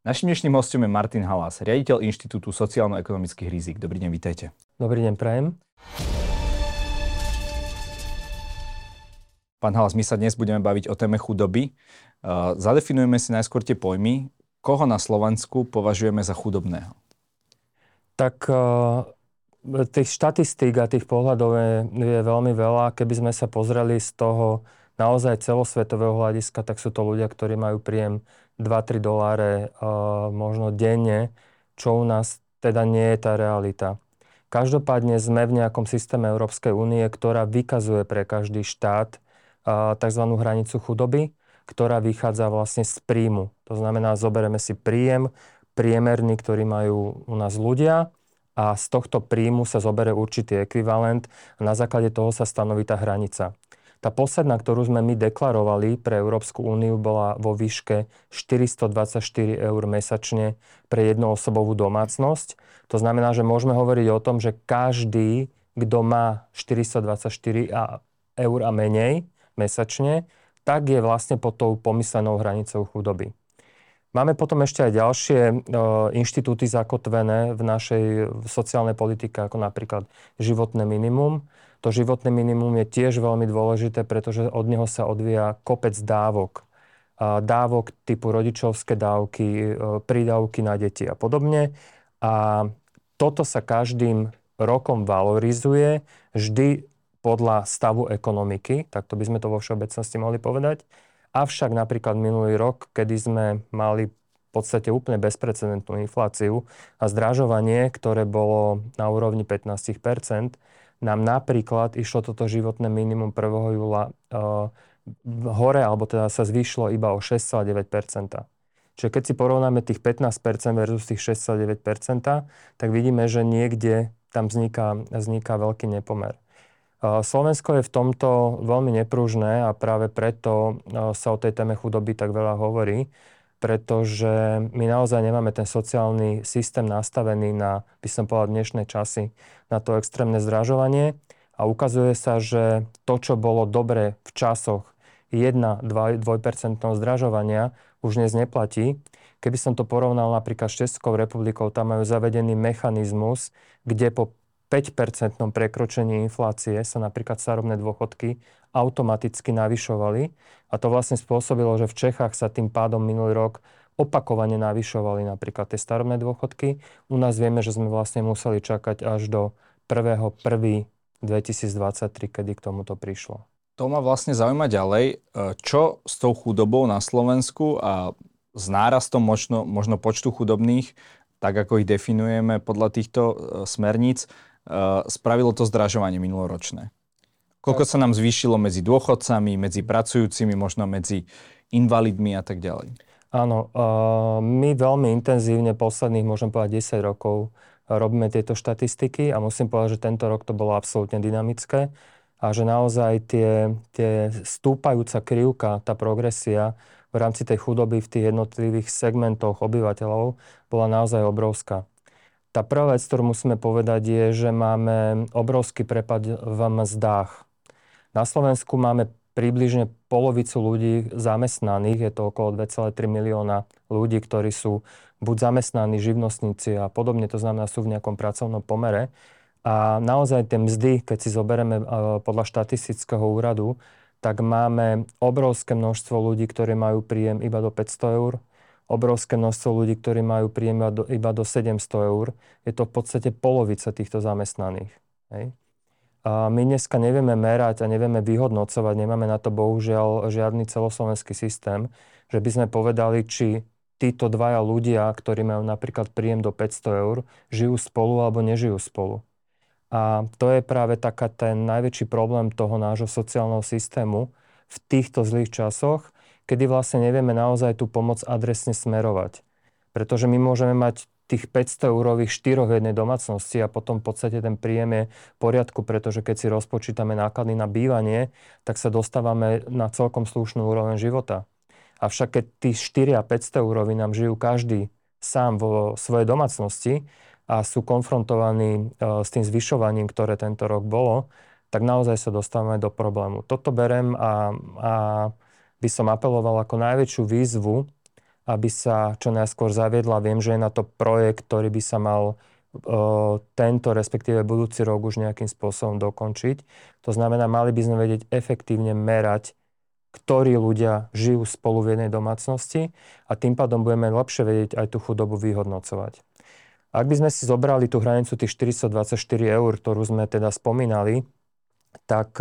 Našim dnešným hostom je Martin Halas, riaditeľ Inštitútu sociálno-ekonomických rizik. Dobrý deň, vítajte. Dobrý deň, prajem. Pán Halas, my sa dnes budeme baviť o téme chudoby. Uh, zadefinujeme si najskôr tie pojmy. Koho na Slovensku považujeme za chudobného? Tak uh, tých štatistík a tých pohľadov je, je veľmi veľa. Keby sme sa pozreli z toho naozaj celosvetového hľadiska, tak sú to ľudia, ktorí majú príjem 2-3 doláre uh, možno denne, čo u nás teda nie je tá realita. Každopádne sme v nejakom systéme Európskej únie, ktorá vykazuje pre každý štát uh, tzv. hranicu chudoby, ktorá vychádza vlastne z príjmu. To znamená, zoberieme si príjem priemerný, ktorý majú u nás ľudia a z tohto príjmu sa zoberie určitý ekvivalent a na základe toho sa stanoví tá hranica. Tá posledná, ktorú sme my deklarovali pre Európsku úniu, bola vo výške 424 eur mesačne pre jednoosobovú domácnosť. To znamená, že môžeme hovoriť o tom, že každý, kto má 424 eur a menej mesačne, tak je vlastne pod tou pomyslenou hranicou chudoby. Máme potom ešte aj ďalšie e, inštitúty zakotvené v našej sociálnej politike, ako napríklad životné minimum to životné minimum je tiež veľmi dôležité, pretože od neho sa odvíja kopec dávok. Dávok typu rodičovské dávky, e, prídavky na deti a podobne. A toto sa každým rokom valorizuje vždy podľa stavu ekonomiky, tak to by sme to vo všeobecnosti mohli povedať. Avšak napríklad minulý rok, kedy sme mali v podstate úplne bezprecedentnú infláciu a zdražovanie, ktoré bolo na úrovni 15 nám napríklad išlo toto životné minimum 1. júla uh, hore, alebo teda sa zvýšilo iba o 6,9% Čiže keď si porovnáme tých 15 versus tých 6,9% tak vidíme, že niekde tam vzniká, vzniká veľký nepomer. Uh, Slovensko je v tomto veľmi nepružné a práve preto uh, sa o tej téme chudoby tak veľa hovorí pretože my naozaj nemáme ten sociálny systém nastavený na, by som povedal, dnešné časy, na to extrémne zdražovanie. A ukazuje sa, že to, čo bolo dobre v časoch 1-2% zdražovania, už dnes neplatí. Keby som to porovnal napríklad s Českou republikou, tam majú zavedený mechanizmus, kde po 5-percentnom prekročení inflácie sa napríklad starobné dôchodky automaticky navyšovali. A to vlastne spôsobilo, že v Čechách sa tým pádom minulý rok opakovane navyšovali napríklad tie starobné dôchodky. U nás vieme, že sme vlastne museli čakať až do 1.1.2023, kedy k tomuto prišlo. To ma vlastne zaujíma ďalej. E, čo s tou chudobou na Slovensku a s nárastom možno, možno počtu chudobných, tak ako ich definujeme podľa týchto e, smerníc, Eh, spravilo to zdražovanie minuloročné? Koľko sa nám zvýšilo medzi dôchodcami, medzi pracujúcimi, možno medzi invalidmi a tak ďalej? Áno, my veľmi intenzívne posledných, môžem povedať, 10 rokov robíme tieto štatistiky a musím povedať, že tento rok to bolo absolútne dynamické a že naozaj tie, tie stúpajúca krivka, tá progresia v rámci tej chudoby v tých jednotlivých segmentoch obyvateľov bola naozaj obrovská. Tá prvá vec, ktorú musíme povedať, je, že máme obrovský prepad v mzdách. Na Slovensku máme približne polovicu ľudí zamestnaných, je to okolo 2,3 milióna ľudí, ktorí sú buď zamestnaní, živnostníci a podobne, to znamená sú v nejakom pracovnom pomere. A naozaj tie mzdy, keď si zoberieme e, podľa štatistického úradu, tak máme obrovské množstvo ľudí, ktorí majú príjem iba do 500 eur, obrovské množstvo ľudí, ktorí majú príjem iba do, iba do 700 eur. Je to v podstate polovica týchto zamestnaných. Hej. My dneska nevieme merať a nevieme vyhodnocovať, nemáme na to bohužiaľ žiadny celoslovenský systém, že by sme povedali, či títo dvaja ľudia, ktorí majú napríklad príjem do 500 eur, žijú spolu alebo nežijú spolu. A to je práve taká ten najväčší problém toho nášho sociálneho systému v týchto zlých časoch, kedy vlastne nevieme naozaj tú pomoc adresne smerovať. Pretože my môžeme mať tých 500 eurových štyroch jednej domácnosti a potom v podstate ten príjem je v poriadku, pretože keď si rozpočítame náklady na bývanie, tak sa dostávame na celkom slušnú úroveň života. Avšak keď tí 4 a 500 euroví nám žijú každý sám vo svojej domácnosti a sú konfrontovaní e, s tým zvyšovaním, ktoré tento rok bolo, tak naozaj sa dostávame do problému. Toto berem a, a by som apeloval ako najväčšiu výzvu aby sa čo najskôr zaviedla. Viem, že je na to projekt, ktorý by sa mal tento, respektíve budúci rok už nejakým spôsobom dokončiť. To znamená, mali by sme vedieť efektívne merať, ktorí ľudia žijú spolu v jednej domácnosti a tým pádom budeme lepšie vedieť aj tú chudobu vyhodnocovať. Ak by sme si zobrali tú hranicu tých 424 eur, ktorú sme teda spomínali, tak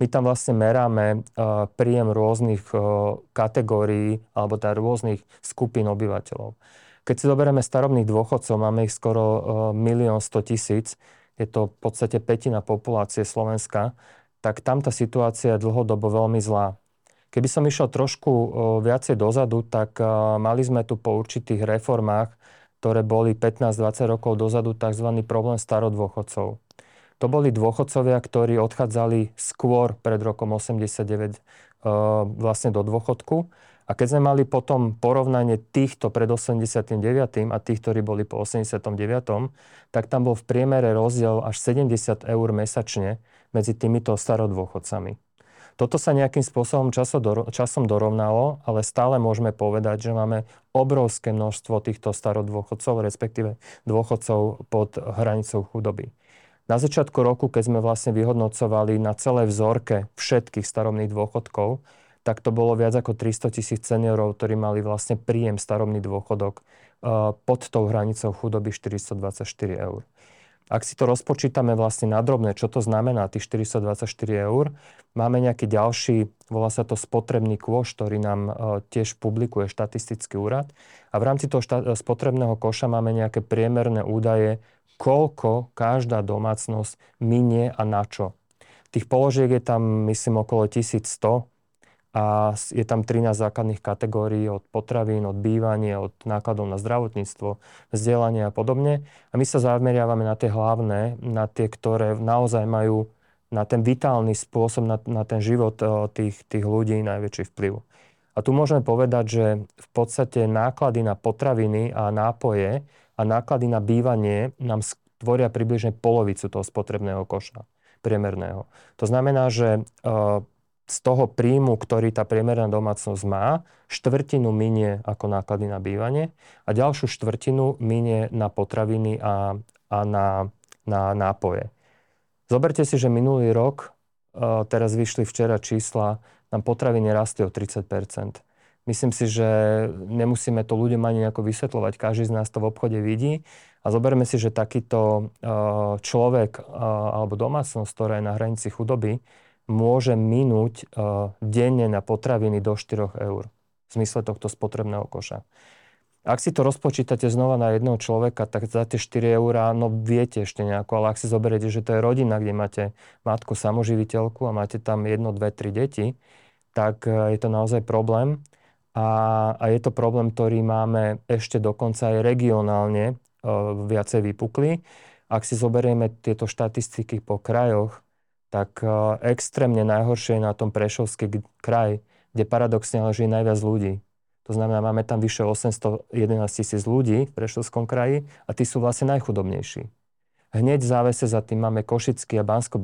my tam vlastne meráme príjem rôznych kategórií alebo teda rôznych skupín obyvateľov. Keď si zoberieme starobných dôchodcov, máme ich skoro 1 100 tisíc, je to v podstate petina populácie Slovenska, tak tam tá situácia je dlhodobo veľmi zlá. Keby som išiel trošku viacej dozadu, tak mali sme tu po určitých reformách, ktoré boli 15-20 rokov dozadu, tzv. problém starodôchodcov. To boli dôchodcovia, ktorí odchádzali skôr pred rokom 89 vlastne do dôchodku a keď sme mali potom porovnanie týchto pred 89. a tých, ktorí boli po 89., tak tam bol v priemere rozdiel až 70 eur mesačne medzi týmito starodôchodcami. Toto sa nejakým spôsobom časom dorovnalo, ale stále môžeme povedať, že máme obrovské množstvo týchto starodôchodcov, respektíve dôchodcov pod hranicou chudoby. Na začiatku roku, keď sme vlastne vyhodnocovali na celé vzorke všetkých starobných dôchodkov, tak to bolo viac ako 300 tisíc seniorov, ktorí mali vlastne príjem starobný dôchodok uh, pod tou hranicou chudoby 424 eur. Ak si to rozpočítame vlastne na drobné, čo to znamená, tých 424 eur, máme nejaký ďalší, volá sa to spotrebný kôš, ktorý nám uh, tiež publikuje štatistický úrad. A v rámci toho šta- spotrebného koša máme nejaké priemerné údaje, koľko každá domácnosť minie a na čo. Tých položiek je tam, myslím, okolo 1100 a je tam 13 základných kategórií od potravín, od bývania, od nákladov na zdravotníctvo, vzdelanie a podobne. A my sa zameriavame na tie hlavné, na tie, ktoré naozaj majú na ten vitálny spôsob, na, na ten život eh, tých, tých ľudí najväčší vplyv. A tu môžeme povedať, že v podstate náklady na potraviny a nápoje a náklady na bývanie nám tvoria približne polovicu toho spotrebného koša priemerného. To znamená, že uh, z toho príjmu, ktorý tá priemerná domácnosť má, štvrtinu minie ako náklady na bývanie a ďalšiu štvrtinu minie na potraviny a, a na, na nápoje. Zoberte si, že minulý rok, e, teraz vyšli včera čísla, nám potraviny rastli o 30 Myslím si, že nemusíme to ľuďom ani nejako vysvetľovať. Každý z nás to v obchode vidí. A zoberme si, že takýto e, človek e, alebo domácnosť, ktorá je na hranici chudoby, môže minúť uh, denne na potraviny do 4 eur v zmysle tohto spotrebného koša. Ak si to rozpočítate znova na jedného človeka, tak za tie 4 eurá, no viete ešte nejako, ale ak si zoberiete, že to je rodina, kde máte matku samoživiteľku a máte tam jedno, dve, tri deti, tak je to naozaj problém. A, a je to problém, ktorý máme ešte dokonca aj regionálne uh, viacej vypukli. Ak si zoberieme tieto štatistiky po krajoch, tak e, extrémne najhoršie je na tom Prešovský kraj, kde paradoxne leží najviac ľudí. To znamená, máme tam vyše 811 tisíc ľudí v Prešovskom kraji a tí sú vlastne najchudobnejší. Hneď v závese za tým máme Košický a bansko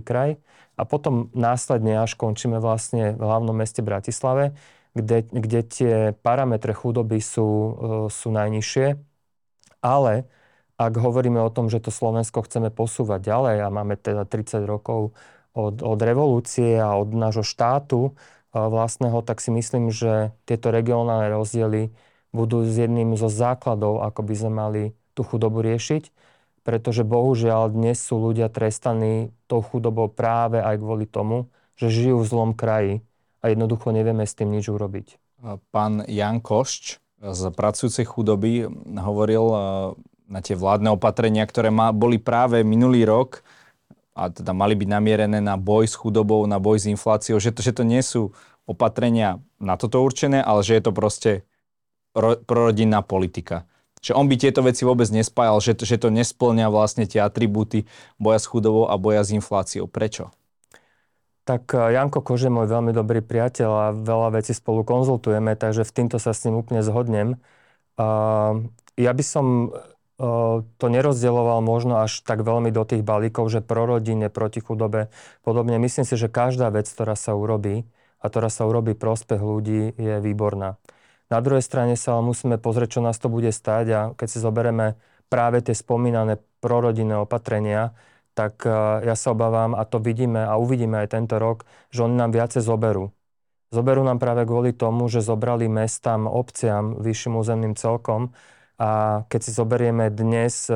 kraj a potom následne až končíme vlastne v hlavnom meste Bratislave, kde, kde tie parametre chudoby sú, e, sú najnižšie, ale ak hovoríme o tom, že to Slovensko chceme posúvať ďalej a máme teda 30 rokov od, od revolúcie a od nášho štátu vlastného, tak si myslím, že tieto regionálne rozdiely budú z jedným zo základov, ako by sme mali tú chudobu riešiť, pretože bohužiaľ dnes sú ľudia trestaní tou chudobou práve aj kvôli tomu, že žijú v zlom kraji a jednoducho nevieme s tým nič urobiť. Pán Jan Košč z pracujúcej chudoby hovoril na tie vládne opatrenia, ktoré boli práve minulý rok a teda mali byť namierené na boj s chudobou, na boj s infláciou, že to, že to nie sú opatrenia na toto určené, ale že je to proste ro, prorodinná politika. Že on by tieto veci vôbec nespájal, že že to nesplňa vlastne tie atribúty boja s chudobou a boja s infláciou. Prečo? Tak e, Janko Kože je môj veľmi dobrý priateľ a veľa vecí spolu konzultujeme, takže v týmto sa s ním úplne zhodnem. Ja by som to nerozdieloval možno až tak veľmi do tých balíkov, že pro rodine, proti chudobe, podobne. Myslím si, že každá vec, ktorá sa urobí a ktorá sa urobí prospech ľudí, je výborná. Na druhej strane sa musíme pozrieť, čo nás to bude stať a keď si zoberieme práve tie spomínané prorodinné opatrenia, tak e, ja sa obávam, a to vidíme a uvidíme aj tento rok, že oni nám viacej zoberú. Zoberú nám práve kvôli tomu, že zobrali mestám, obciam, vyšším územným celkom a keď si zoberieme dnes, e,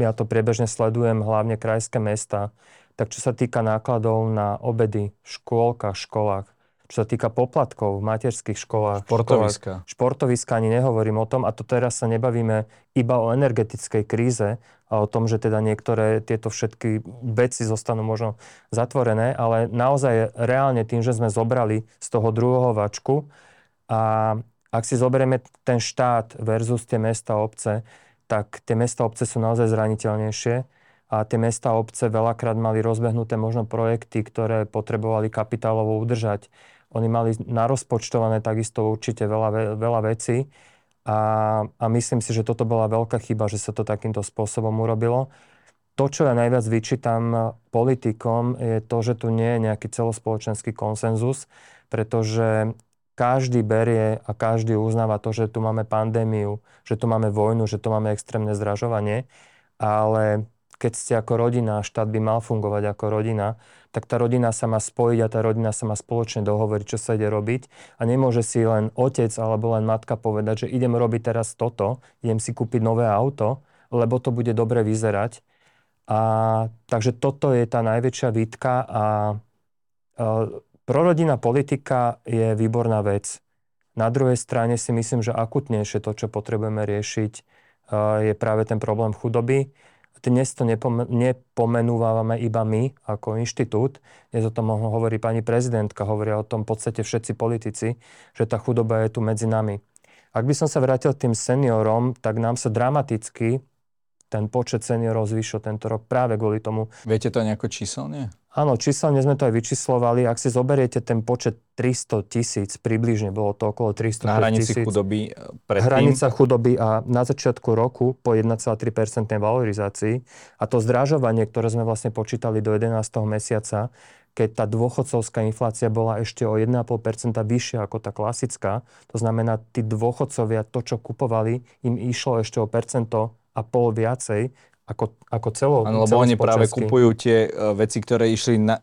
ja to priebežne sledujem, hlavne krajské mesta, tak čo sa týka nákladov na obedy v škôlkach, školách, čo sa týka poplatkov v materských školách. Športoviska. Školách, športoviska ani nehovorím o tom. A to teraz sa nebavíme iba o energetickej kríze o tom, že teda niektoré tieto všetky veci zostanú možno zatvorené, ale naozaj reálne tým, že sme zobrali z toho druhého vačku a ak si zoberieme ten štát versus tie mesta obce, tak tie mesta obce sú naozaj zraniteľnejšie a tie mesta a obce veľakrát mali rozbehnuté možno projekty, ktoré potrebovali kapitálovo udržať. Oni mali narozpočtované takisto určite veľa, veľa vecí a, a myslím si, že toto bola veľká chyba, že sa to takýmto spôsobom urobilo. To, čo ja najviac vyčítam politikom, je to, že tu nie je nejaký celospoločenský konsenzus, pretože každý berie a každý uznáva to, že tu máme pandémiu, že tu máme vojnu, že tu máme extrémne zdražovanie, ale keď ste ako rodina, štát by mal fungovať ako rodina, tak tá rodina sa má spojiť a tá rodina sa má spoločne dohovoriť, čo sa ide robiť. A nemôže si len otec alebo len matka povedať, že idem robiť teraz toto, idem si kúpiť nové auto, lebo to bude dobre vyzerať. A, takže toto je tá najväčšia výtka a, a prorodinná politika je výborná vec. Na druhej strane si myslím, že akutnejšie to, čo potrebujeme riešiť, je práve ten problém chudoby dnes to nepomenúvame iba my ako inštitút, dnes o tom hovorí pani prezidentka, hovoria o tom v podstate všetci politici, že tá chudoba je tu medzi nami. Ak by som sa vrátil tým seniorom, tak nám sa dramaticky ten počet seniorov zvýšil tento rok práve kvôli tomu. Viete to nejako číselne? Áno, číselne sme to aj vyčíslovali. Ak si zoberiete ten počet 300 tisíc, približne bolo to okolo 300 Na hranici tisíc, chudoby e, predtým? Hranica chudoby a na začiatku roku po 1,3% valorizácii a to zdražovanie, ktoré sme vlastne počítali do 11. mesiaca, keď tá dôchodcovská inflácia bola ešte o 1,5% vyššia ako tá klasická. To znamená, tí dôchodcovia to, čo kupovali, im išlo ešte o percento a pol viacej ako, ako celo. Áno, lebo oni práve kupujú tie uh, veci, ktoré išli na,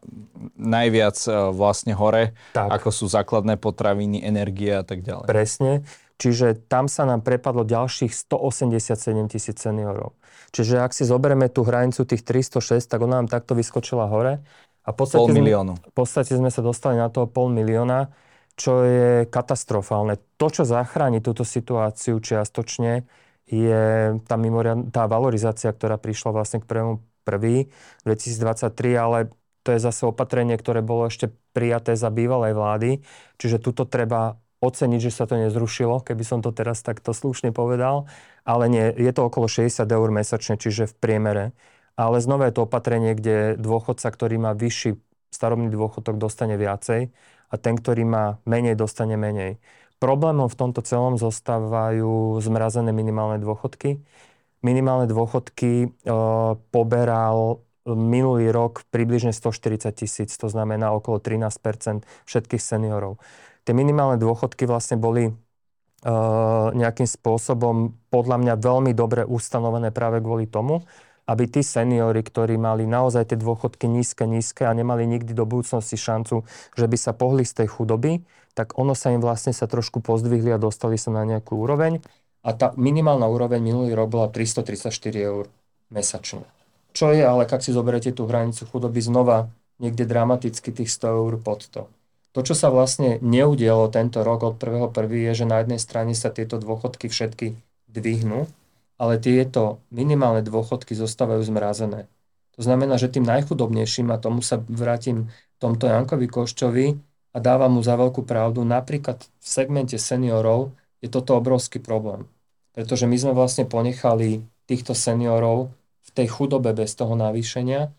najviac uh, vlastne hore, tak. ako sú základné potraviny, energie a tak ďalej. Presne. Čiže tam sa nám prepadlo ďalších 187 tisíc seniorov. Čiže ak si zoberieme tú hranicu tých 306, tak ona nám takto vyskočila hore. A v podstate, pol miliónu. Sme, v podstate sme sa dostali na toho pol milióna, čo je katastrofálne. To, čo zachráni túto situáciu čiastočne, je tá, mimoriad, tá valorizácia, ktorá prišla vlastne k prvému prvý 2023, ale to je zase opatrenie, ktoré bolo ešte prijaté za bývalej vlády. Čiže tuto treba oceniť, že sa to nezrušilo, keby som to teraz takto slušne povedal. Ale nie, je to okolo 60 eur mesačne, čiže v priemere. Ale znova je to opatrenie, kde dôchodca, ktorý má vyšší starobný dôchodok, dostane viacej a ten, ktorý má menej, dostane menej. Problémom v tomto celom zostávajú zmrazené minimálne dôchodky. Minimálne dôchodky e, poberal minulý rok približne 140 tisíc, to znamená okolo 13 všetkých seniorov. Tie minimálne dôchodky vlastne boli e, nejakým spôsobom podľa mňa veľmi dobre ustanovené práve kvôli tomu, aby tí seniory, ktorí mali naozaj tie dôchodky nízke, nízke a nemali nikdy do budúcnosti šancu, že by sa pohli z tej chudoby, tak ono sa im vlastne sa trošku pozdvihli a dostali sa na nejakú úroveň. A tá minimálna úroveň minulý rok bola 334 eur mesačne. Čo je, ale ak si zoberete tú hranicu chudoby znova niekde dramaticky tých 100 eur pod to. To, čo sa vlastne neudialo tento rok od 1.1. je, že na jednej strane sa tieto dôchodky všetky dvihnú, ale tieto minimálne dôchodky zostávajú zmrazené. To znamená, že tým najchudobnejším, a tomu sa vrátim tomto Jankovi Koščovi a dávam mu za veľkú pravdu, napríklad v segmente seniorov je toto obrovský problém. Pretože my sme vlastne ponechali týchto seniorov v tej chudobe bez toho navýšenia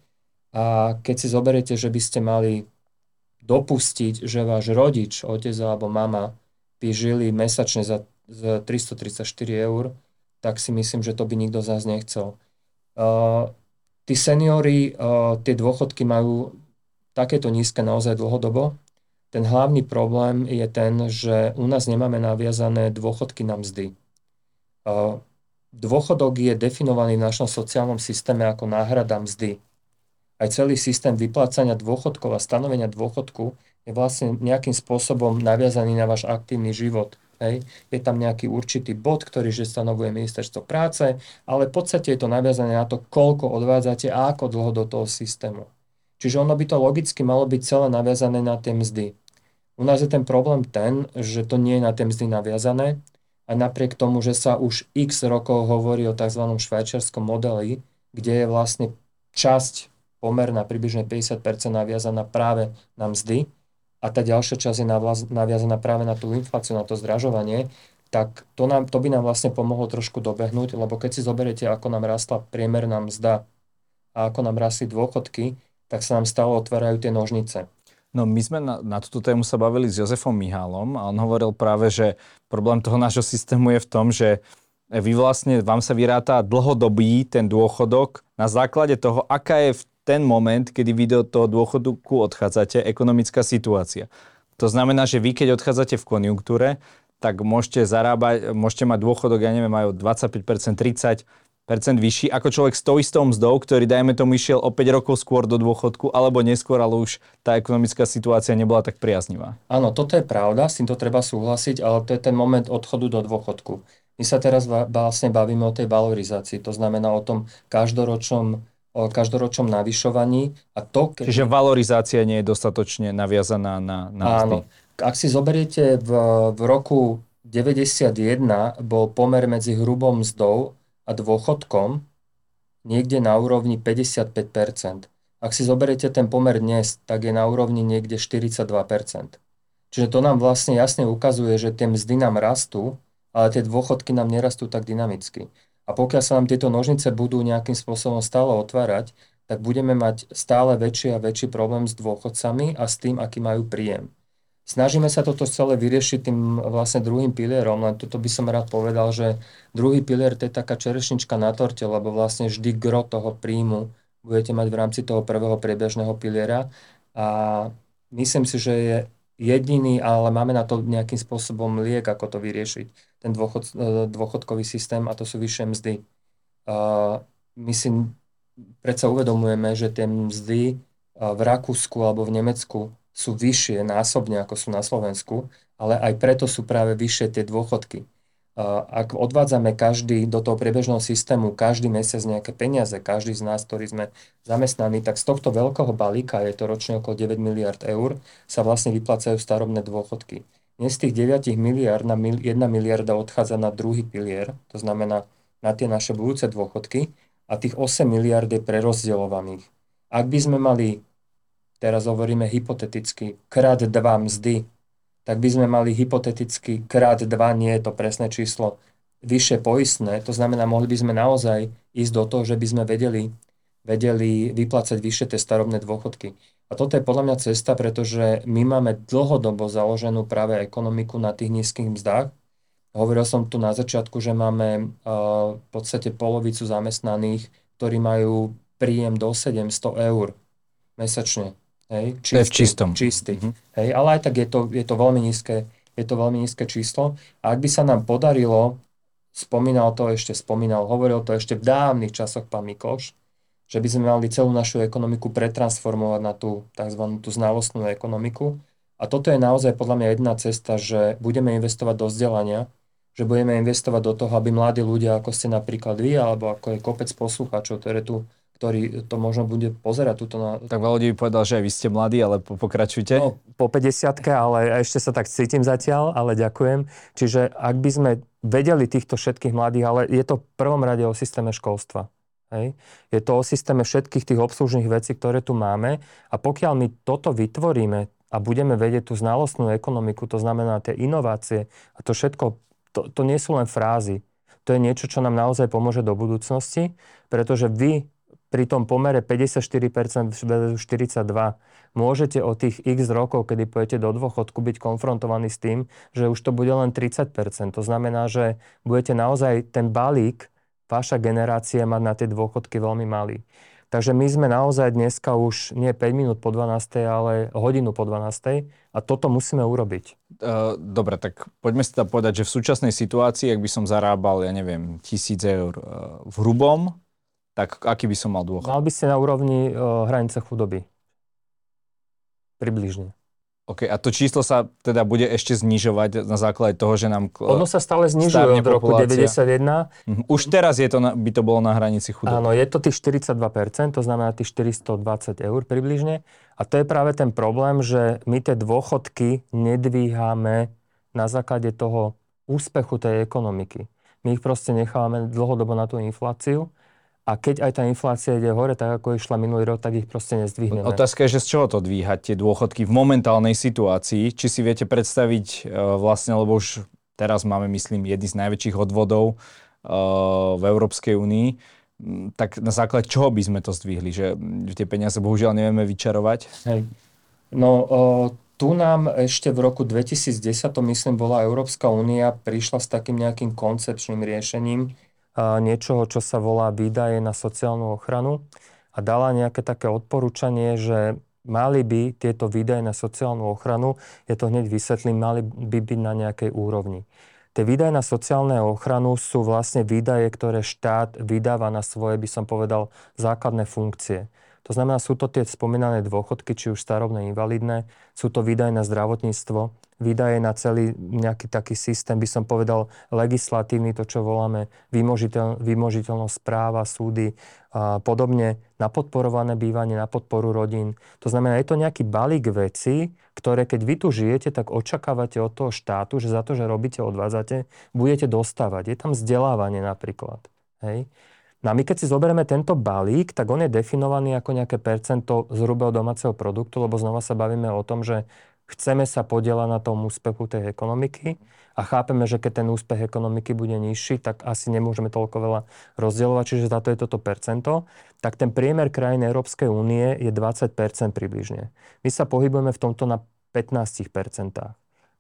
a keď si zoberiete, že by ste mali dopustiť, že váš rodič, otec alebo mama by žili mesačne za 334 eur, tak si myslím, že to by nikto z nás nechcel. Uh, tí seniory, uh, tie dôchodky majú takéto nízke naozaj dlhodobo ten hlavný problém je ten, že u nás nemáme naviazané dôchodky na mzdy. Dôchodok je definovaný v našom sociálnom systéme ako náhrada mzdy. Aj celý systém vyplácania dôchodkov a stanovenia dôchodku je vlastne nejakým spôsobom naviazaný na váš aktívny život. Hej. Je tam nejaký určitý bod, ktorý že stanovuje ministerstvo práce, ale v podstate je to naviazané na to, koľko odvádzate a ako dlho do toho systému. Čiže ono by to logicky malo byť celé naviazané na tie mzdy. U nás je ten problém ten, že to nie je na tie mzdy naviazané a napriek tomu, že sa už x rokov hovorí o tzv. švajčiarskom modeli, kde je vlastne časť pomerná približne 50% naviazaná práve na mzdy a tá ďalšia časť je naviazaná práve na tú infláciu, na to zdražovanie, tak to, nám, to by nám vlastne pomohlo trošku dobehnúť, lebo keď si zoberiete, ako nám rastla priemerná mzda a ako nám rastli dôchodky, tak sa nám stále otvárajú tie nožnice. No my sme na, na túto tému sa bavili s Jozefom Mihálom a on hovoril práve, že problém toho nášho systému je v tom, že vy vlastne, vám sa vyráta dlhodobý ten dôchodok na základe toho, aká je v ten moment, kedy vy do toho dôchodku odchádzate, ekonomická situácia. To znamená, že vy keď odchádzate v konjunktúre, tak môžete zarábať, môžete mať dôchodok, ja neviem, majú 25%, 30%, vyšší ako človek s tou istou mzdou, ktorý, dajme tomu, išiel o 5 rokov skôr do dôchodku, alebo neskôr, ale už tá ekonomická situácia nebola tak priaznivá. Áno, toto je pravda, s týmto treba súhlasiť, ale to je ten moment odchodu do dôchodku. My sa teraz vlastne bavíme o tej valorizácii, to znamená o tom každoročnom každoročnom navyšovaní. A to, keď... Čiže valorizácia nie je dostatočne naviazaná na, na Áno. Ak si zoberiete v, v roku 91 bol pomer medzi hrubou mzdou a dôchodkom niekde na úrovni 55%. Ak si zoberiete ten pomer dnes, tak je na úrovni niekde 42%. Čiže to nám vlastne jasne ukazuje, že tie mzdy nám rastú, ale tie dôchodky nám nerastú tak dynamicky. A pokiaľ sa nám tieto nožnice budú nejakým spôsobom stále otvárať, tak budeme mať stále väčší a väčší problém s dôchodcami a s tým, aký majú príjem. Snažíme sa toto celé vyriešiť tým vlastne druhým pilierom, len toto by som rád povedal, že druhý pilier to je taká čerešnička na torte, lebo vlastne vždy gro toho príjmu budete mať v rámci toho prvého priebežného piliera a myslím si, že je jediný, ale máme na to nejakým spôsobom liek, ako to vyriešiť, ten dôchod, e, dôchodkový systém a to sú vyššie mzdy. My si predsa uvedomujeme, že tie mzdy v Rakúsku alebo v Nemecku sú vyššie násobne ako sú na Slovensku, ale aj preto sú práve vyššie tie dôchodky. Ak odvádzame každý do toho priebežného systému každý mesiac nejaké peniaze, každý z nás, ktorý sme zamestnaní, tak z tohto veľkého balíka, je to ročne okolo 9 miliard eur, sa vlastne vyplácajú starobné dôchodky. Dnes z tých 9 miliard na 1 miliarda odchádza na druhý pilier, to znamená na tie naše budúce dôchodky a tých 8 miliard je prerozdeľovaných. Ak by sme mali teraz hovoríme hypoteticky, krát dva mzdy, tak by sme mali hypoteticky krát dva, nie je to presné číslo, vyššie poistné. To znamená, mohli by sme naozaj ísť do toho, že by sme vedeli, vedeli vyplácať vyššie tie starobné dôchodky. A toto je podľa mňa cesta, pretože my máme dlhodobo založenú práve ekonomiku na tých nízkych mzdách. Hovoril som tu na začiatku, že máme uh, v podstate polovicu zamestnaných, ktorí majú príjem do 700 eur mesačne. Hej, čistý, to je v čistom. Čistý. Mm-hmm. Hej, ale aj tak je to, je to veľmi nízke, je to veľmi nízke číslo. A ak by sa nám podarilo, spomínal to ešte, spomínal, hovoril to ešte v dávnych časoch pán Mikloš, že by sme mali celú našu ekonomiku pretransformovať na tú tzv. tú znalostnú ekonomiku. A toto je naozaj podľa mňa jedna cesta, že budeme investovať do vzdelania, že budeme investovať do toho, aby mladí ľudia, ako ste napríklad vy, alebo ako je kopec poslucháčov, ktoré tu ktorý to možno bude pozerať túto na... Tak Valodi by povedal, že aj vy ste mladí, ale pokračujte. No, po 50 ale ešte sa tak cítim zatiaľ, ale ďakujem. Čiže ak by sme vedeli týchto všetkých mladých, ale je to v prvom rade o systéme školstva. Hej. Je to o systéme všetkých tých obslužných vecí, ktoré tu máme a pokiaľ my toto vytvoríme a budeme vedieť tú znalostnú ekonomiku, to znamená tie inovácie a to všetko, to, to nie sú len frázy. To je niečo, čo nám naozaj pomôže do budúcnosti, pretože vy pri tom pomere 54% 42 môžete o tých x rokov, kedy pôjdete do dôchodku, byť konfrontovaní s tým, že už to bude len 30%. To znamená, že budete naozaj ten balík, vaša generácia mať na tie dôchodky veľmi malý. Takže my sme naozaj dneska už nie 5 minút po 12, ale hodinu po 12 a toto musíme urobiť. Dobre, tak poďme si teda povedať, že v súčasnej situácii, ak by som zarábal, ja neviem, tisíc eur v hrubom, tak aký by som mal dôchod? Mal by ste na úrovni uh, hranice chudoby. Približne. OK, a to číslo sa teda bude ešte znižovať na základe toho, že nám Ono sa stále znižuje od roku populácia. 91. Mhm. Už teraz je to na, by to bolo na hranici chudoby. Áno, je to tých 42%, to znamená tých 420 eur približne. A to je práve ten problém, že my tie dôchodky nedvíhame na základe toho úspechu tej ekonomiky. My ich proste nechávame dlhodobo na tú infláciu a keď aj tá inflácia ide hore, tak ako išla minulý rok, tak ich proste nezdvihneme. Otázka je, že z čoho to dvíhať tie dôchodky v momentálnej situácii? Či si viete predstaviť uh, vlastne, lebo už teraz máme, myslím, jedný z najväčších odvodov uh, v Európskej únii, tak na základe čoho by sme to zdvihli? Že tie peniaze bohužiaľ nevieme vyčarovať? Hej. No, uh, tu nám ešte v roku 2010, to myslím, bola Európska únia, prišla s takým nejakým koncepčným riešením, niečoho, čo sa volá výdaje na sociálnu ochranu a dala nejaké také odporúčanie, že mali by tieto výdaje na sociálnu ochranu, ja to hneď vysvetlím, mali by byť na nejakej úrovni. Tie výdaje na sociálnu ochranu sú vlastne výdaje, ktoré štát vydáva na svoje, by som povedal, základné funkcie. To znamená, sú to tie spomínané dôchodky, či už starobné, invalidné, sú to výdaje na zdravotníctvo, výdaje na celý nejaký taký systém, by som povedal, legislatívny, to, čo voláme vymožiteľ, vymožiteľnosť práva, súdy a podobne, na podporované bývanie, na podporu rodín. To znamená, je to nejaký balík veci, ktoré keď vy tu žijete, tak očakávate od toho štátu, že za to, že robíte, odvádzate, budete dostávať. Je tam vzdelávanie napríklad. Hej? No a my keď si zoberieme tento balík, tak on je definovaný ako nejaké percento zhruba domáceho produktu, lebo znova sa bavíme o tom, že chceme sa podielať na tom úspechu tej ekonomiky a chápeme, že keď ten úspech ekonomiky bude nižší, tak asi nemôžeme toľko veľa rozdielovať, čiže za to je toto percento, tak ten priemer krajín Európskej únie je 20% približne. My sa pohybujeme v tomto na 15%.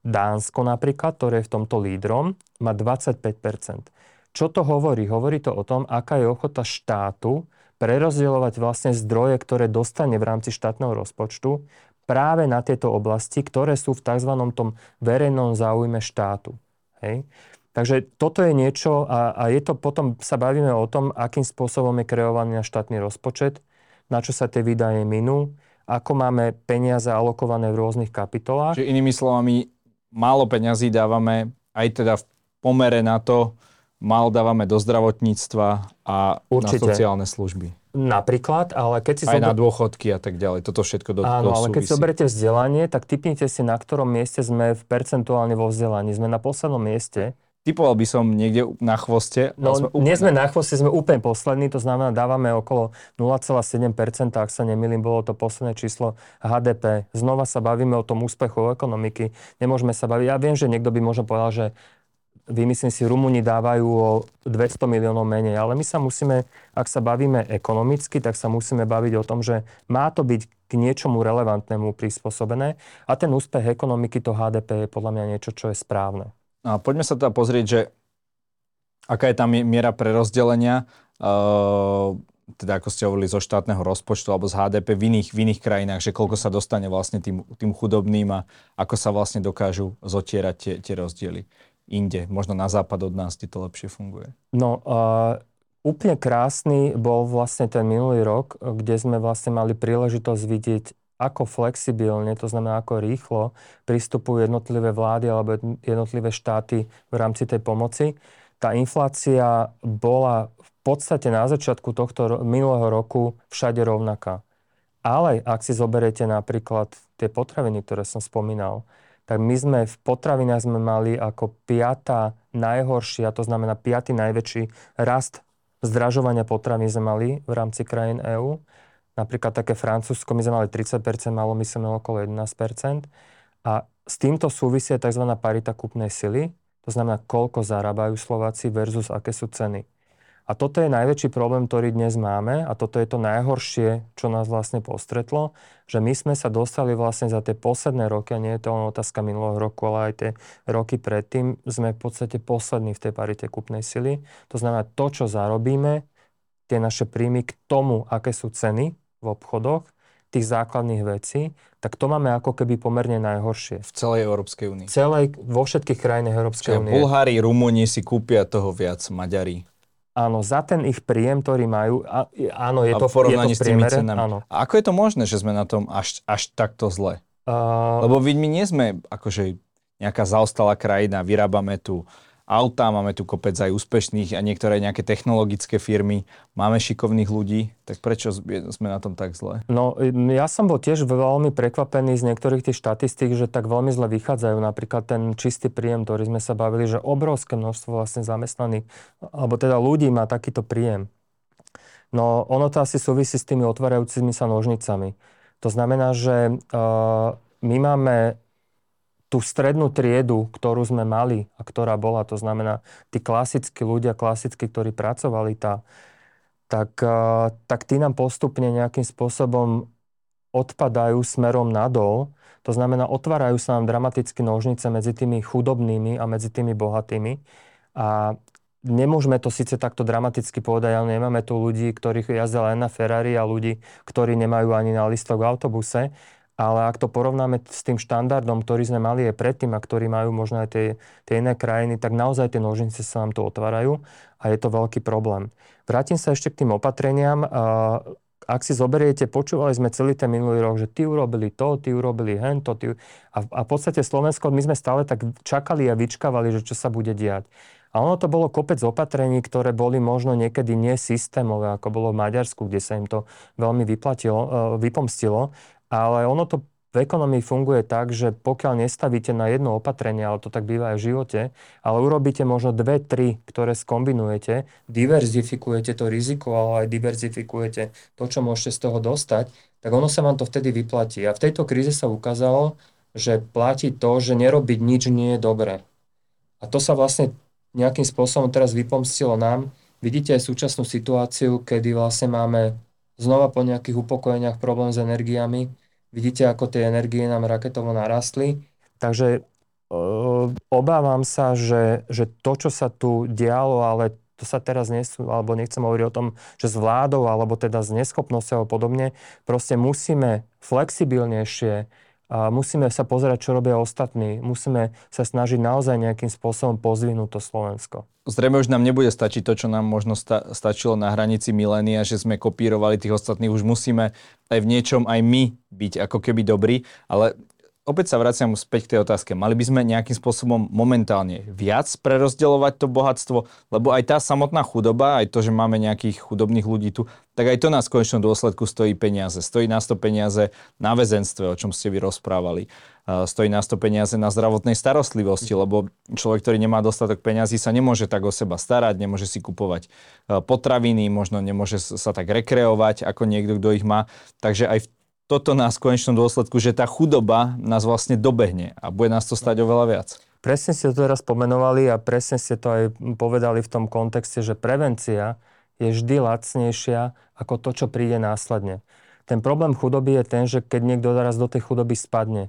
Dánsko napríklad, ktoré je v tomto lídrom, má 25%. Čo to hovorí? Hovorí to o tom, aká je ochota štátu prerozdielovať vlastne zdroje, ktoré dostane v rámci štátneho rozpočtu práve na tieto oblasti, ktoré sú v tzv. tom verejnom záujme štátu. Hej? Takže toto je niečo a, a je to potom sa bavíme o tom, akým spôsobom je kreovaný štátny rozpočet, na čo sa tie výdaje minú, ako máme peniaze alokované v rôznych kapitolách. Čiže inými slovami, málo peňazí dávame aj teda v pomere na to, mal dávame do zdravotníctva a Určite. na sociálne služby. Napríklad, ale keď si... Aj zober... na dôchodky a tak ďalej. Toto všetko do Áno, ale keď si zoberiete vzdelanie, tak typnite si, na ktorom mieste sme v percentuálne vo vzdelaní. Sme na poslednom mieste. Typoval by som niekde na chvoste. No, sme úplne... nie sme na chvoste, sme úplne poslední, to znamená, dávame okolo 0,7%, ak sa nemýlim, bolo to posledné číslo HDP. Znova sa bavíme o tom úspechu ekonomiky. Nemôžeme sa baviť. Ja viem, že niekto by možno povedal, že vymyslím si, Rumúni dávajú o 200 miliónov menej. Ale my sa musíme, ak sa bavíme ekonomicky, tak sa musíme baviť o tom, že má to byť k niečomu relevantnému prispôsobené a ten úspech ekonomiky, to HDP je podľa mňa niečo, čo je správne. A poďme sa teda pozrieť, že aká je tam miera prerozdelenia, uh, teda ako ste hovorili zo štátneho rozpočtu alebo z HDP v iných, v iných krajinách, že koľko sa dostane vlastne tým, tým chudobným a ako sa vlastne dokážu zotierať tie, tie rozdiely inde, možno na západ od nás, kde to lepšie funguje? No, uh, úplne krásny bol vlastne ten minulý rok, kde sme vlastne mali príležitosť vidieť, ako flexibilne, to znamená ako rýchlo pristupujú jednotlivé vlády alebo jednotlivé štáty v rámci tej pomoci. Tá inflácia bola v podstate na začiatku tohto minulého roku všade rovnaká. Ale ak si zoberiete napríklad tie potraviny, ktoré som spomínal, tak my sme v potravinách sme mali ako piata najhoršia, to znamená piatý najväčší rast zdražovania potravín sme mali v rámci krajín EÚ. Napríklad také Francúzsko, my sme mali 30%, malo my sme okolo 11%. A s týmto súvisia tzv. parita kúpnej sily, to znamená, koľko zarábajú Slováci versus aké sú ceny. A toto je najväčší problém, ktorý dnes máme a toto je to najhoršie, čo nás vlastne postretlo, že my sme sa dostali vlastne za tie posledné roky, a nie je to len otázka minulého roku, ale aj tie roky predtým, sme v podstate poslední v tej parite kúpnej sily. To znamená, to, čo zarobíme, tie naše príjmy k tomu, aké sú ceny v obchodoch, tých základných vecí, tak to máme ako keby pomerne najhoršie. V celej Európskej únii. Celej, vo všetkých krajinách Európskej únie. Bulhári, Rumúni si kúpia toho viac, Maďari. Áno, za ten ich príjem, ktorý majú, áno, je a to v porovnaní je to s tými cenami. Áno. A ako je to možné, že sme na tom až, až takto zle? Uh, Lebo my nie sme akože nejaká zaostalá krajina, vyrábame tu auta, máme tu kopec aj úspešných a niektoré nejaké technologické firmy, máme šikovných ľudí, tak prečo sme na tom tak zle? No ja som bol tiež veľmi prekvapený z niektorých tých štatistík, že tak veľmi zle vychádzajú. Napríklad ten čistý príjem, ktorý sme sa bavili, že obrovské množstvo vlastne zamestnaných, alebo teda ľudí má takýto príjem. No ono to asi súvisí s tými otvárajúcimi sa nožnicami. To znamená, že uh, my máme tú strednú triedu, ktorú sme mali a ktorá bola, to znamená tí klasickí ľudia, klasickí, ktorí pracovali, tá, tak, tak tí nám postupne nejakým spôsobom odpadajú smerom nadol. To znamená, otvárajú sa nám dramaticky nožnice medzi tými chudobnými a medzi tými bohatými. A nemôžeme to síce takto dramaticky povedať, ale nemáme tu ľudí, ktorí jazdia len na Ferrari a ľudí, ktorí nemajú ani na listok v autobuse. Ale ak to porovnáme s tým štandardom, ktorý sme mali aj predtým a ktorý majú možno aj tie, tie iné krajiny, tak naozaj tie nožnice sa nám tu otvárajú a je to veľký problém. Vrátim sa ešte k tým opatreniam. Ak si zoberiete, počúvali sme celý ten minulý rok, že ty urobili to, ty urobili hento, ty... A, a v podstate Slovensko, my sme stále tak čakali a vyčkávali, že čo sa bude diať. A ono to bolo kopec opatrení, ktoré boli možno niekedy nesystémové, ako bolo v Maďarsku, kde sa im to veľmi vyplatilo, e, vypomstilo. Ale ono to v ekonomii funguje tak, že pokiaľ nestavíte na jedno opatrenie, ale to tak býva aj v živote, ale urobíte možno dve, tri, ktoré skombinujete, diverzifikujete to riziko, ale aj diverzifikujete to, čo môžete z toho dostať, tak ono sa vám to vtedy vyplatí. A v tejto kríze sa ukázalo, že platí to, že nerobiť nič nie je dobré. A to sa vlastne nejakým spôsobom teraz vypomstilo nám. Vidíte aj súčasnú situáciu, kedy vlastne máme znova po nejakých upokojeniach problém s energiami. Vidíte, ako tie energie nám raketovo narastli. Takže e, obávam sa, že, že to, čo sa tu dialo, ale to sa teraz nesú, alebo nechcem hovoriť o tom, že s vládou, alebo teda s neschopnosťou a podobne, proste musíme flexibilnejšie a musíme sa pozerať, čo robia ostatní. Musíme sa snažiť naozaj nejakým spôsobom pozvinúť to Slovensko. Zrejme už nám nebude stačiť to, čo nám možno sta- stačilo na hranici milénia, že sme kopírovali tých ostatných. Už musíme aj v niečom aj my byť ako keby dobrí, ale opäť sa vraciam späť k tej otázke. Mali by sme nejakým spôsobom momentálne viac prerozdeľovať to bohatstvo, lebo aj tá samotná chudoba, aj to, že máme nejakých chudobných ľudí tu, tak aj to nás v konečnom dôsledku stojí peniaze. Stojí nás to peniaze na väzenstve, o čom ste vy rozprávali. Stojí nás to peniaze na zdravotnej starostlivosti, lebo človek, ktorý nemá dostatok peniazí, sa nemôže tak o seba starať, nemôže si kupovať potraviny, možno nemôže sa tak rekreovať, ako niekto, kto ich má. Takže aj v toto nás v konečnom dôsledku, že tá chudoba nás vlastne dobehne a bude nás to stať oveľa viac. Presne ste to teraz pomenovali a presne ste to aj povedali v tom kontexte, že prevencia je vždy lacnejšia ako to, čo príde následne. Ten problém chudoby je ten, že keď niekto raz do tej chudoby spadne,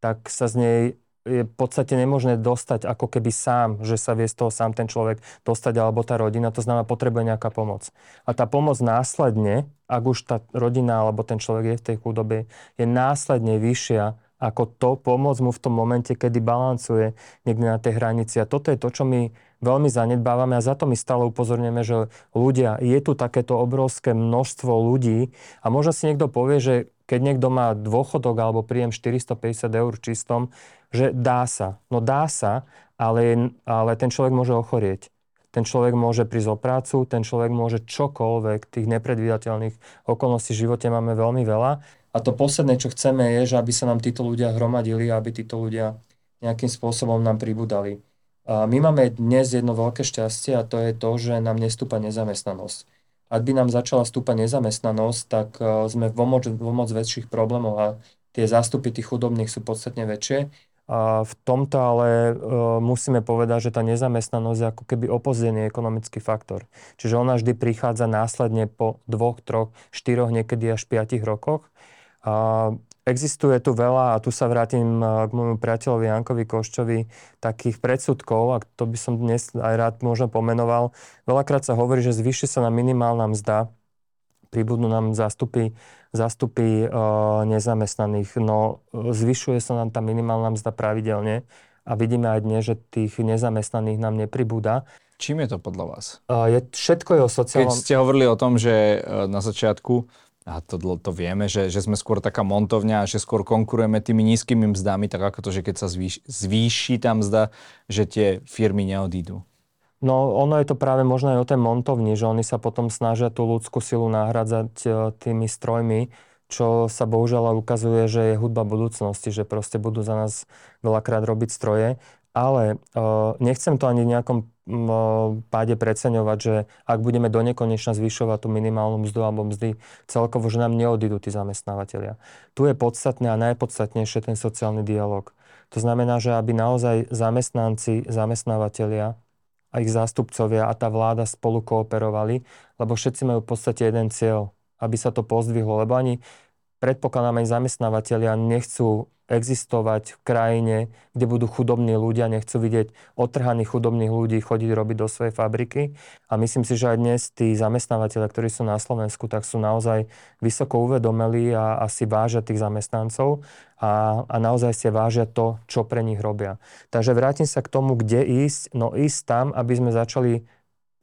tak sa z nej je v podstate nemožné dostať ako keby sám, že sa vie z toho sám ten človek dostať alebo tá rodina, to znamená potrebuje nejaká pomoc. A tá pomoc následne, ak už tá rodina alebo ten človek je v tej chudobe, je následne vyššia ako to pomôcť mu v tom momente, kedy balancuje niekde na tej hranici. A toto je to, čo my veľmi zanedbávame a za to my stále upozorňujeme, že ľudia, je tu takéto obrovské množstvo ľudí a možno si niekto povie, že keď niekto má dôchodok alebo príjem 450 eur čistom, že dá sa. No dá sa, ale, ale ten človek môže ochorieť. Ten človek môže prísť o prácu, ten človek môže čokoľvek, tých nepredvídateľných okolností v živote máme veľmi veľa. A to posledné, čo chceme, je, že aby sa nám títo ľudia hromadili, aby títo ľudia nejakým spôsobom nám pribudali. A my máme dnes jedno veľké šťastie a to je to, že nám nestúpa nezamestnanosť. Ak by nám začala stúpať nezamestnanosť, tak e, sme v moc, väčších problémoch a tie zástupy tých chudobných sú podstatne väčšie. V tomto ale e, musíme povedať, že tá nezamestnanosť je ako keby opozdený ekonomický faktor. Čiže ona vždy prichádza následne po dvoch, troch, štyroch, niekedy až piatich rokoch. Existuje tu veľa, a tu sa vrátim k môjmu priateľovi Jankovi Koščovi, takých predsudkov, a to by som dnes aj rád možno pomenoval. Veľakrát sa hovorí, že zvyši sa na minimálna mzda, pribudnú nám zástupy, zástupy e, nezamestnaných. No zvyšuje sa nám tá minimálna mzda pravidelne a vidíme aj dnes, že tých nezamestnaných nám nepribúda. Čím je to podľa vás? E, je, všetko je o sociálnom... Keď ste hovorili o tom, že na začiatku a to, to vieme, že, že sme skôr taká montovňa, že skôr konkurujeme tými nízkymi mzdami, tak ako to, že keď sa zvýši, zvýši tá mzda, že tie firmy neodídu. No ono je to práve možno aj o tej montovni, že oni sa potom snažia tú ľudskú silu nahradzať e, tými strojmi, čo sa bohužiaľ ukazuje, že je hudba budúcnosti, že proste budú za nás veľakrát robiť stroje. Ale uh, nechcem to ani v nejakom uh, páde preceňovať, že ak budeme do zvyšovať tú minimálnu mzdu alebo mzdy celkovo, že nám neodídu tí zamestnávateľia. Tu je podstatné a najpodstatnejšie ten sociálny dialog. To znamená, že aby naozaj zamestnanci, zamestnávateľia a ich zástupcovia a tá vláda spolu kooperovali, lebo všetci majú v podstate jeden cieľ, aby sa to pozdvihlo, lebo ani predpokladám aj zamestnávateľia nechcú existovať v krajine, kde budú chudobní ľudia, nechcú vidieť otrhaných chudobných ľudí chodiť robiť do svojej fabriky. A myslím si, že aj dnes tí zamestnávateľe, ktorí sú na Slovensku, tak sú naozaj vysoko uvedomeli a, a si vážia tých zamestnancov a, a naozaj si vážia to, čo pre nich robia. Takže vrátim sa k tomu, kde ísť. No ísť tam, aby sme začali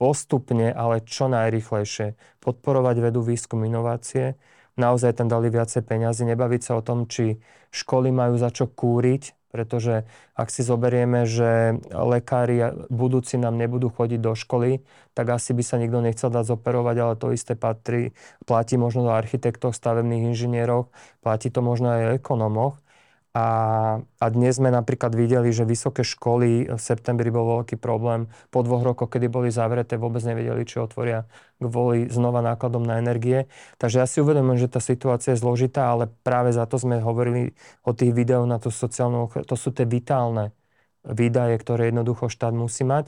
postupne, ale čo najrychlejšie podporovať vedu, výskum, inovácie, naozaj tam dali viacej peniazy, nebaviť sa o tom, či školy majú za čo kúriť, pretože ak si zoberieme, že lekári budúci nám nebudú chodiť do školy, tak asi by sa nikto nechcel dať zoperovať, ale to isté patrí, platí možno do architektov, stavebných inžinierov, platí to možno aj o ekonomoch. A, a dnes sme napríklad videli, že vysoké školy v septembri bol veľký problém. Po dvoch rokoch, kedy boli zavreté, vôbec nevedeli, či otvoria kvôli znova nákladom na energie. Takže ja si uvedomujem, že tá situácia je zložitá, ale práve za to sme hovorili o tých videách na tú sociálnu To sú tie vitálne výdaje, ktoré jednoducho štát musí mať.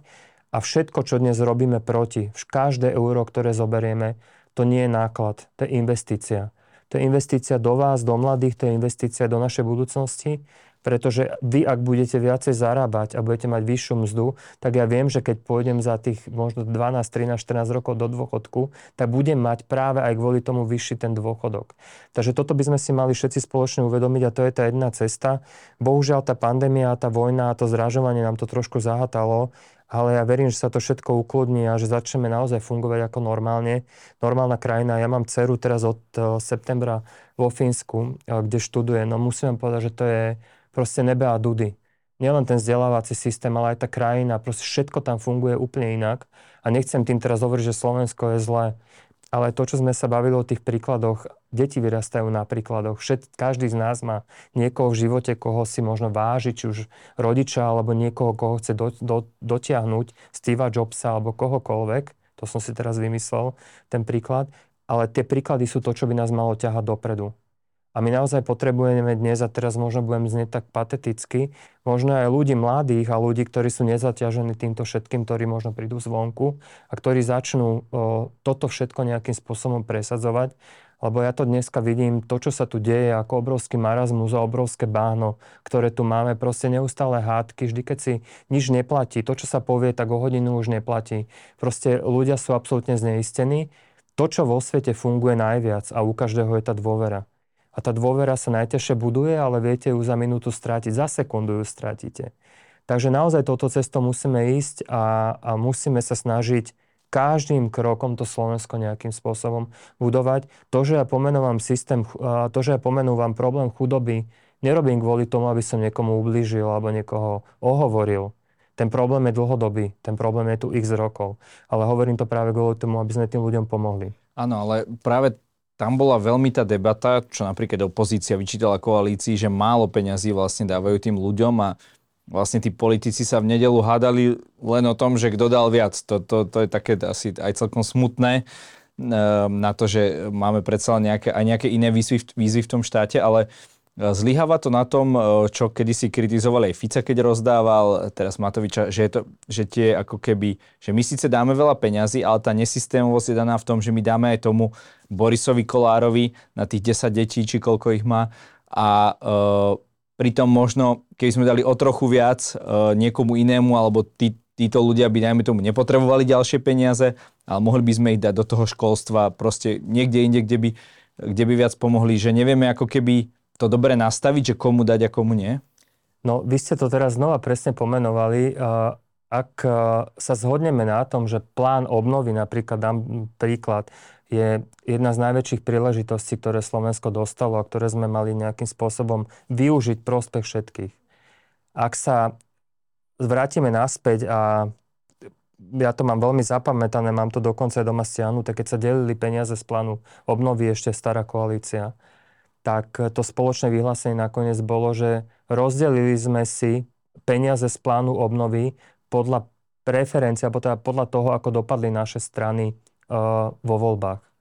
A všetko, čo dnes robíme proti, každé euro, ktoré zoberieme, to nie je náklad, to je investícia. To je investícia do vás, do mladých, to je investícia do našej budúcnosti, pretože vy, ak budete viacej zarábať a budete mať vyššiu mzdu, tak ja viem, že keď pôjdem za tých možno 12, 13, 14 rokov do dôchodku, tak budem mať práve aj kvôli tomu vyšší ten dôchodok. Takže toto by sme si mali všetci spoločne uvedomiť a to je tá jedna cesta. Bohužiaľ tá pandémia, tá vojna a to zrážovanie nám to trošku zahatalo ale ja verím, že sa to všetko ukludní a že začneme naozaj fungovať ako normálne. Normálna krajina. Ja mám dceru teraz od eh, septembra vo Fínsku, eh, kde študuje. No musím vám povedať, že to je proste nebe a dudy. Nielen ten vzdelávací systém, ale aj tá krajina, proste všetko tam funguje úplne inak. A nechcem tým teraz hovoriť, že Slovensko je zlé. Ale to, čo sme sa bavili o tých príkladoch, deti vyrastajú na príkladoch. Všet, každý z nás má niekoho v živote, koho si možno váži, či už rodiča, alebo niekoho, koho chce do, do, dotiahnuť, Steva Jobsa alebo kohokoľvek. To som si teraz vymyslel, ten príklad. Ale tie príklady sú to, čo by nás malo ťahať dopredu. A my naozaj potrebujeme dnes, a teraz možno budem znieť tak pateticky, možno aj ľudí mladých a ľudí, ktorí sú nezaťažení týmto všetkým, ktorí možno prídu zvonku a ktorí začnú o, toto všetko nejakým spôsobom presadzovať. Lebo ja to dneska vidím, to, čo sa tu deje, ako obrovský marazmus a obrovské báno, ktoré tu máme, proste neustále hádky, vždy keď si nič neplatí, to, čo sa povie, tak o hodinu už neplatí. Proste ľudia sú absolútne zneistení. To, čo vo svete funguje najviac a u každého je tá dôvera. A tá dôvera sa najťažšie buduje, ale viete ju za minútu strátiť, za sekundu ju strátite. Takže naozaj toto cesto musíme ísť a, a musíme sa snažiť každým krokom to Slovensko nejakým spôsobom budovať. To, že ja pomenúvam systém, to, že ja pomenúvam problém chudoby, nerobím kvôli tomu, aby som niekomu ublížil alebo niekoho ohovoril. Ten problém je dlhodobý, ten problém je tu x rokov. Ale hovorím to práve kvôli tomu, aby sme tým ľuďom pomohli. Áno, ale práve tam bola veľmi tá debata, čo napríklad opozícia vyčítala koalícii, že málo peňazí vlastne dávajú tým ľuďom a vlastne tí politici sa v nedelu hádali len o tom, že kto dal viac. To, to, to je také asi aj celkom smutné ehm, na to, že máme predsa nejaké, aj nejaké iné výzvy, výzvy v tom štáte, ale Zlyháva to na tom, e, čo kedysi kritizovali aj Fica, keď rozdával, teraz Matoviča, že, je to, že tie ako keby, že my síce dáme veľa peňazí, ale tá nesystémovosť je daná v tom, že my dáme aj tomu Borisovi Kolárovi na tých 10 detí, či koľko ich má, a uh, pritom možno, keby sme dali o trochu viac uh, niekomu inému, alebo tí, títo ľudia by najmä tomu nepotrebovali ďalšie peniaze, ale mohli by sme ich dať do toho školstva proste niekde inde, kde by, kde by viac pomohli, že nevieme ako keby to dobre nastaviť, že komu dať a komu nie? No, vy ste to teraz znova presne pomenovali. Ak sa zhodneme na tom, že plán obnovy, napríklad dám príklad, je jedna z najväčších príležitostí, ktoré Slovensko dostalo a ktoré sme mali nejakým spôsobom využiť prospech všetkých. Ak sa vrátime naspäť a ja to mám veľmi zapamätané, mám to dokonca aj doma stiahnuté, keď sa delili peniaze z plánu obnovy ešte stará koalícia, tak to spoločné vyhlásenie nakoniec bolo, že rozdelili sme si peniaze z plánu obnovy podľa preferencie, alebo teda podľa toho, ako dopadli naše strany uh, vo voľbách.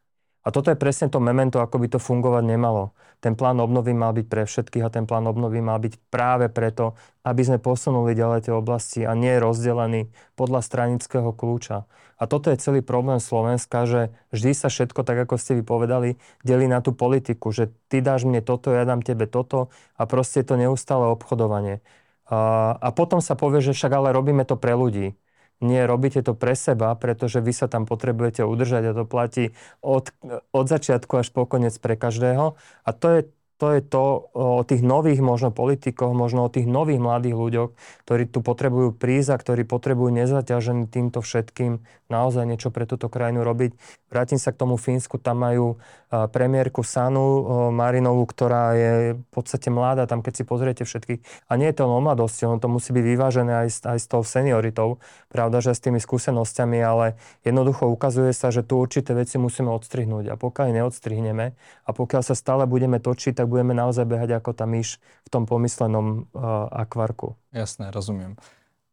A toto je presne to memento, ako by to fungovať nemalo. Ten plán obnovy mal byť pre všetkých a ten plán obnovy mal byť práve preto, aby sme posunuli ďalej tie oblasti a nie rozdelený podľa stranického kľúča. A toto je celý problém Slovenska, že vždy sa všetko, tak ako ste vypovedali, delí na tú politiku, že ty dáš mne toto, ja dám tebe toto a proste je to neustále obchodovanie. A, a potom sa povie, že však ale robíme to pre ľudí. Nie, robíte to pre seba, pretože vy sa tam potrebujete udržať a to platí od, od začiatku až po koniec pre každého. A to je to je to o tých nových možno politikoch, možno o tých nových mladých ľuďoch, ktorí tu potrebujú prísť a ktorí potrebujú nezaťažený týmto všetkým naozaj niečo pre túto krajinu robiť. Vrátim sa k tomu Fínsku, tam majú premiérku Sanu Marinovú, ktorá je v podstate mladá, tam keď si pozriete všetkých. A nie je to o mladosti, ono to musí byť vyvážené aj, aj s tou senioritou, pravda, že s tými skúsenosťami, ale jednoducho ukazuje sa, že tu určité veci musíme odstrihnúť. A pokiaľ neodstrihneme a pokiaľ sa stále budeme točiť, tak budeme naozaj behať ako tá myš v tom pomyslenom uh, akvarku. Jasné, rozumiem.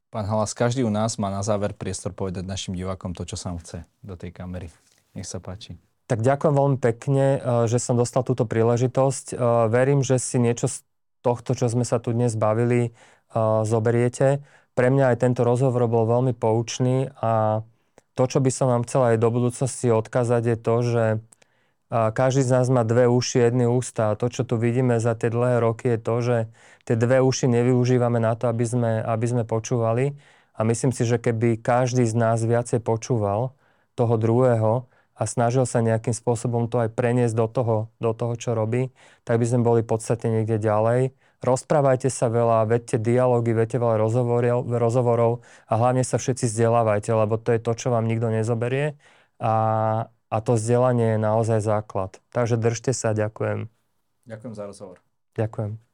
Pán Halas, každý u nás má na záver priestor povedať našim divákom to, čo sa chce do tej kamery. Nech sa páči. Tak ďakujem veľmi pekne, že som dostal túto príležitosť. Verím, že si niečo z tohto, čo sme sa tu dnes bavili, zoberiete. Pre mňa aj tento rozhovor bol veľmi poučný a to, čo by som vám chcel aj do budúcnosti odkázať, je to, že každý z nás má dve uši, jedny ústa. A to, čo tu vidíme za tie dlhé roky, je to, že tie dve uši nevyužívame na to, aby sme, aby sme počúvali. A myslím si, že keby každý z nás viacej počúval toho druhého a snažil sa nejakým spôsobom to aj preniesť do toho, do toho čo robí, tak by sme boli podstate niekde ďalej. Rozprávajte sa veľa, vedte dialógy, vedte veľa rozhovorov, rozhovorov a hlavne sa všetci vzdelávajte, lebo to je to, čo vám nikto nezoberie. A, a to vzdelanie je naozaj základ. Takže držte sa, ďakujem. Ďakujem za rozhovor. Ďakujem.